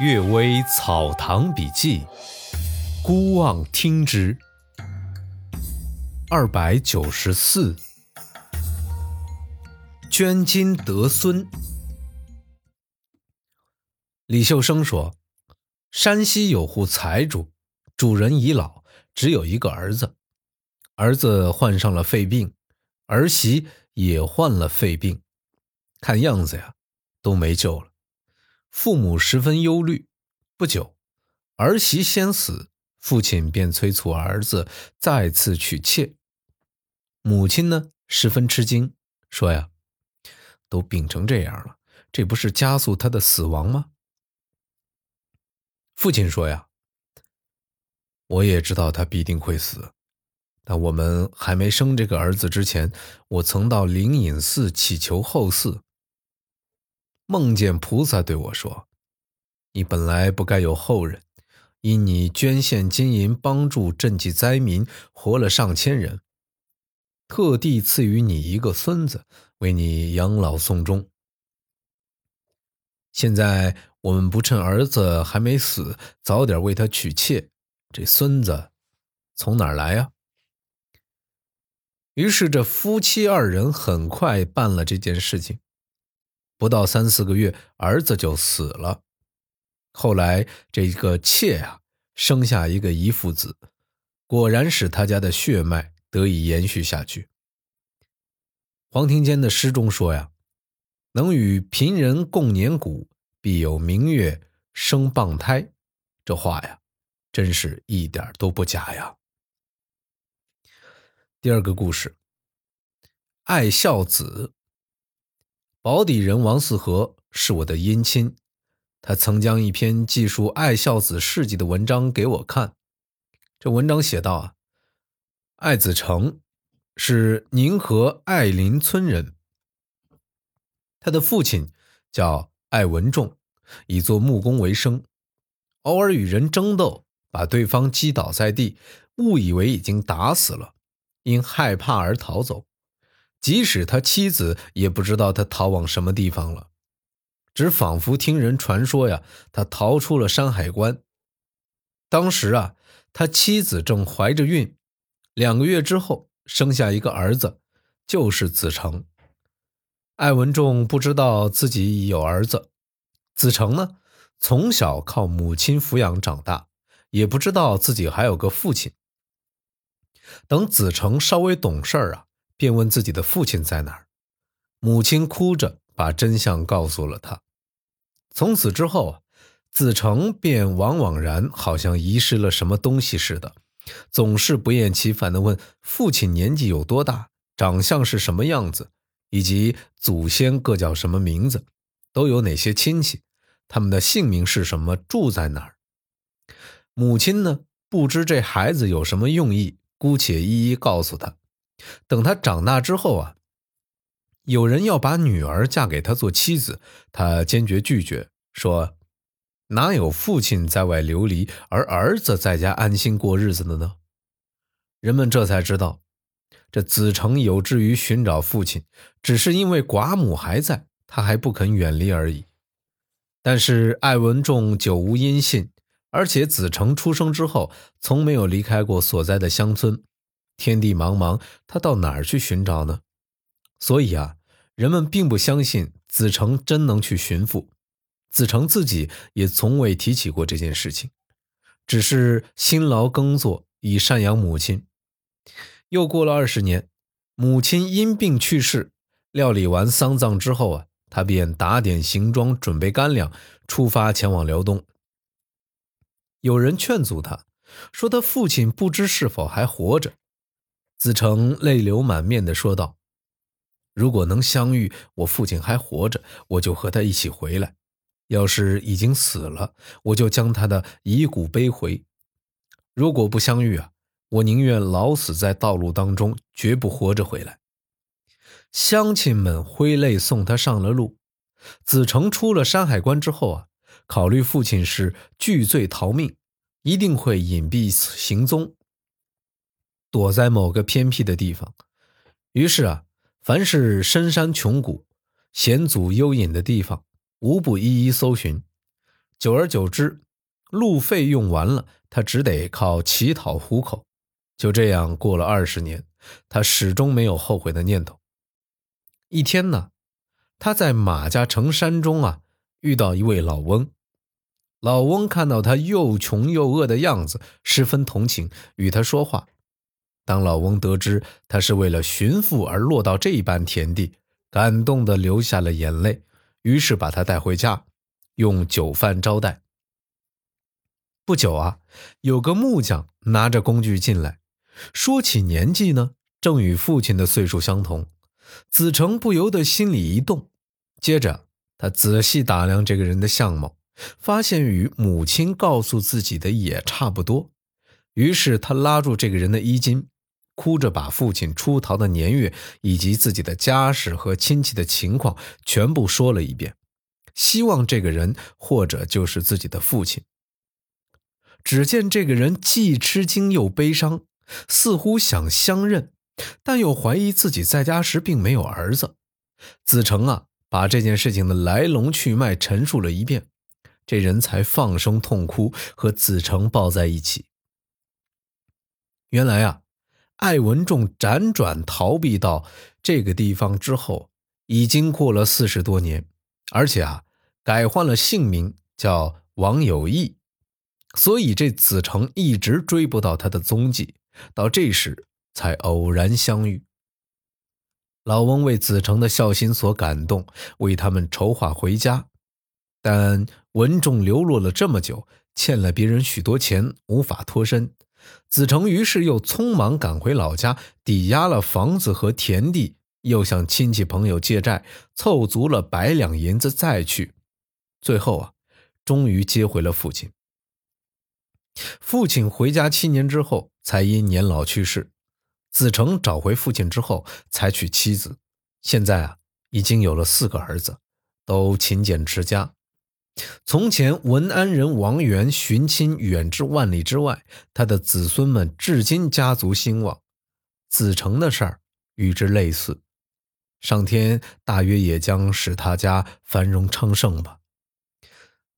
《岳微草堂笔记》，孤望听之。二百九十四，捐金得孙。李秀生说：“山西有户财主，主人已老，只有一个儿子，儿子患上了肺病，儿媳也患了肺病，看样子呀，都没救了。”父母十分忧虑，不久，儿媳先死，父亲便催促儿子再次娶妾。母亲呢，十分吃惊，说：“呀，都病成这样了，这不是加速他的死亡吗？”父亲说：“呀，我也知道他必定会死，但我们还没生这个儿子之前，我曾到灵隐寺祈求后嗣。”梦见菩萨对我说：“你本来不该有后人，因你捐献金银帮助赈济灾民，活了上千人，特地赐予你一个孙子，为你养老送终。现在我们不趁儿子还没死，早点为他娶妾，这孙子从哪儿来呀？”于是这夫妻二人很快办了这件事情。不到三四个月，儿子就死了。后来这个妾啊，生下一个遗腹子，果然使他家的血脉得以延续下去。黄庭坚的诗中说呀：“能与贫人共年谷，必有明月生傍胎。”这话呀，真是一点都不假呀。第二个故事，爱孝子。保底人王四和是我的姻亲，他曾将一篇记述爱孝子事迹的文章给我看。这文章写道啊，爱子成是宁河爱林村人，他的父亲叫爱文仲，以做木工为生，偶尔与人争斗，把对方击倒在地，误以为已经打死了，因害怕而逃走。即使他妻子也不知道他逃往什么地方了，只仿佛听人传说呀，他逃出了山海关。当时啊，他妻子正怀着孕，两个月之后生下一个儿子，就是子成。艾文仲不知道自己有儿子，子成呢，从小靠母亲抚养长大，也不知道自己还有个父亲。等子成稍微懂事儿啊。便问自己的父亲在哪儿，母亲哭着把真相告诉了他。从此之后，子成便往往然，好像遗失了什么东西似的，总是不厌其烦地问父亲年纪有多大，长相是什么样子，以及祖先各叫什么名字，都有哪些亲戚，他们的姓名是什么，住在哪儿。母亲呢，不知这孩子有什么用意，姑且一一告诉他。等他长大之后啊，有人要把女儿嫁给他做妻子，他坚决拒绝，说：“哪有父亲在外流离，而儿子在家安心过日子的呢？”人们这才知道，这子成有志于寻找父亲，只是因为寡母还在，他还不肯远离而已。但是艾文仲久无音信，而且子成出生之后，从没有离开过所在的乡村。天地茫茫，他到哪儿去寻找呢？所以啊，人们并不相信子成真能去寻父。子成自己也从未提起过这件事情，只是辛劳耕作以赡养母亲。又过了二十年，母亲因病去世，料理完丧葬之后啊，他便打点行装，准备干粮，出发前往辽东。有人劝阻他，说他父亲不知是否还活着。子成泪流满面的说道：“如果能相遇，我父亲还活着，我就和他一起回来；要是已经死了，我就将他的遗骨背回。如果不相遇啊，我宁愿老死在道路当中，绝不活着回来。”乡亲们挥泪送他上了路。子成出了山海关之后啊，考虑父亲是拒罪逃命，一定会隐蔽行踪。躲在某个偏僻的地方，于是啊，凡是深山穷谷、险阻幽隐的地方，无不一一搜寻。久而久之，路费用完了，他只得靠乞讨糊口。就这样过了二十年，他始终没有后悔的念头。一天呢，他在马家城山中啊，遇到一位老翁。老翁看到他又穷又饿的样子，十分同情，与他说话。当老翁得知他是为了寻父而落到这般田地，感动的流下了眼泪，于是把他带回家，用酒饭招待。不久啊，有个木匠拿着工具进来，说起年纪呢，正与父亲的岁数相同。子成不由得心里一动，接着他仔细打量这个人的相貌。发现与母亲告诉自己的也差不多，于是他拉住这个人的衣襟，哭着把父亲出逃的年月以及自己的家世和亲戚的情况全部说了一遍，希望这个人或者就是自己的父亲。只见这个人既吃惊又悲伤，似乎想相认，但又怀疑自己在家时并没有儿子。子成啊，把这件事情的来龙去脉陈述了一遍。这人才放声痛哭，和子成抱在一起。原来啊，艾文仲辗转逃避到这个地方之后，已经过了四十多年，而且啊，改换了姓名，叫王有义，所以这子成一直追不到他的踪迹，到这时才偶然相遇。老翁为子成的孝心所感动，为他们筹划回家。但文仲流落了这么久，欠了别人许多钱，无法脱身。子成于是又匆忙赶回老家，抵押了房子和田地，又向亲戚朋友借债，凑足了百两银子再去。最后啊，终于接回了父亲。父亲回家七年之后，才因年老去世。子成找回父亲之后，才娶妻子。现在啊，已经有了四个儿子，都勤俭持家。从前，文安人王元寻亲远至万里之外，他的子孙们至今家族兴旺。子成的事儿与之类似，上天大约也将使他家繁荣昌盛吧。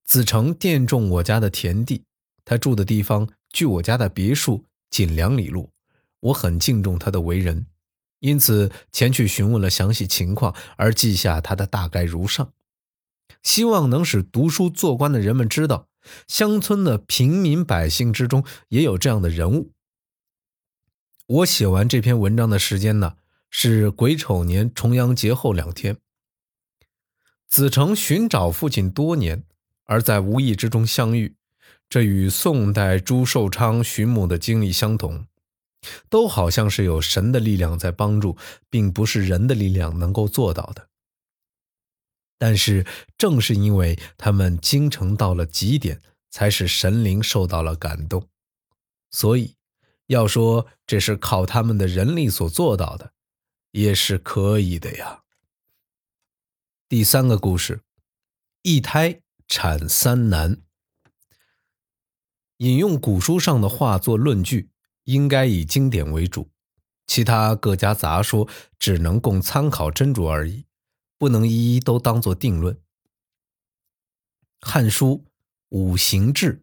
子成佃种我家的田地，他住的地方距我家的别墅仅两里路，我很敬重他的为人，因此前去询问了详细情况，而记下他的大概如上。希望能使读书做官的人们知道，乡村的平民百姓之中也有这样的人物。我写完这篇文章的时间呢，是癸丑年重阳节后两天。子成寻找父亲多年，而在无意之中相遇，这与宋代朱寿昌寻母的经历相同，都好像是有神的力量在帮助，并不是人的力量能够做到的。但是，正是因为他们精诚到了极点，才使神灵受到了感动。所以，要说这是靠他们的人力所做到的，也是可以的呀。第三个故事：一胎产三男。引用古书上的话做论据，应该以经典为主，其他各家杂说只能供参考斟酌而已。不能一一都当做定论。《汉书·五行志》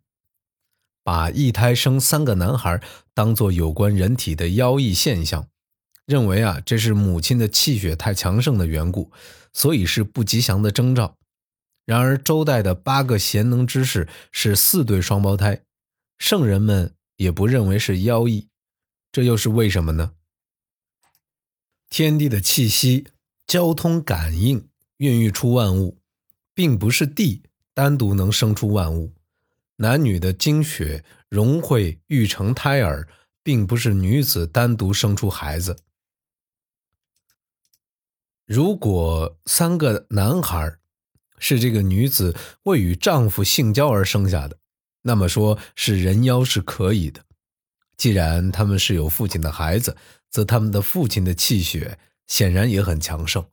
把一胎生三个男孩当做有关人体的妖异现象，认为啊这是母亲的气血太强盛的缘故，所以是不吉祥的征兆。然而周代的八个贤能之士是四对双胞胎，圣人们也不认为是妖异，这又是为什么呢？天地的气息。交通感应孕育出万物，并不是地单独能生出万物。男女的精血融汇育成胎儿，并不是女子单独生出孩子。如果三个男孩是这个女子为与丈夫性交而生下的，那么说是人妖是可以的。既然他们是有父亲的孩子，则他们的父亲的气血。显然也很强盛，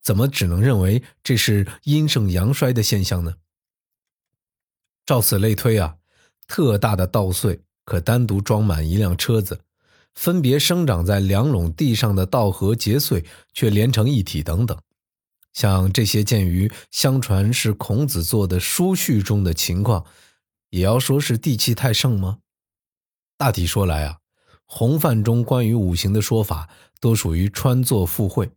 怎么只能认为这是阴盛阳衰的现象呢？照此类推啊，特大的稻穗可单独装满一辆车子，分别生长在两垄地上的稻禾结穗却连成一体等等，像这些鉴于相传是孔子做的书序中的情况，也要说是地气太盛吗？大体说来啊，洪范中关于五行的说法都属于穿作附会，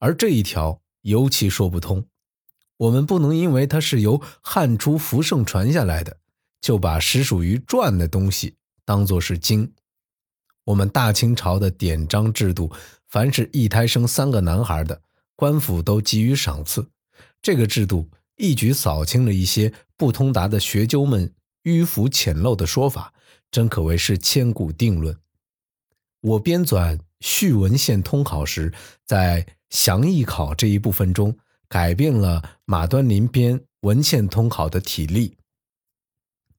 而这一条尤其说不通。我们不能因为它是由汉初福盛传下来的，就把实属于传的东西当作是经。我们大清朝的典章制度，凡是一胎生三个男孩的。官府都给予赏赐，这个制度一举扫清了一些不通达的学究们迂腐浅陋的说法，真可谓是千古定论。我编纂《续文献通考》时，在详议考这一部分中，改变了马端林编《文献通考》的体例，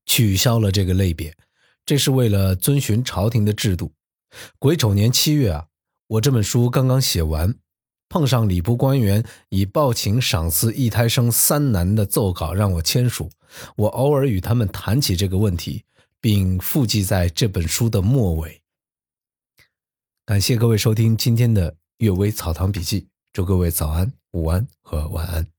取消了这个类别，这是为了遵循朝廷的制度。癸丑年七月啊，我这本书刚刚写完。碰上礼部官员以报请赏赐一胎生三男的奏稿让我签署，我偶尔与他们谈起这个问题，并附记在这本书的末尾。感谢各位收听今天的《阅微草堂笔记》，祝各位早安、午安和晚安。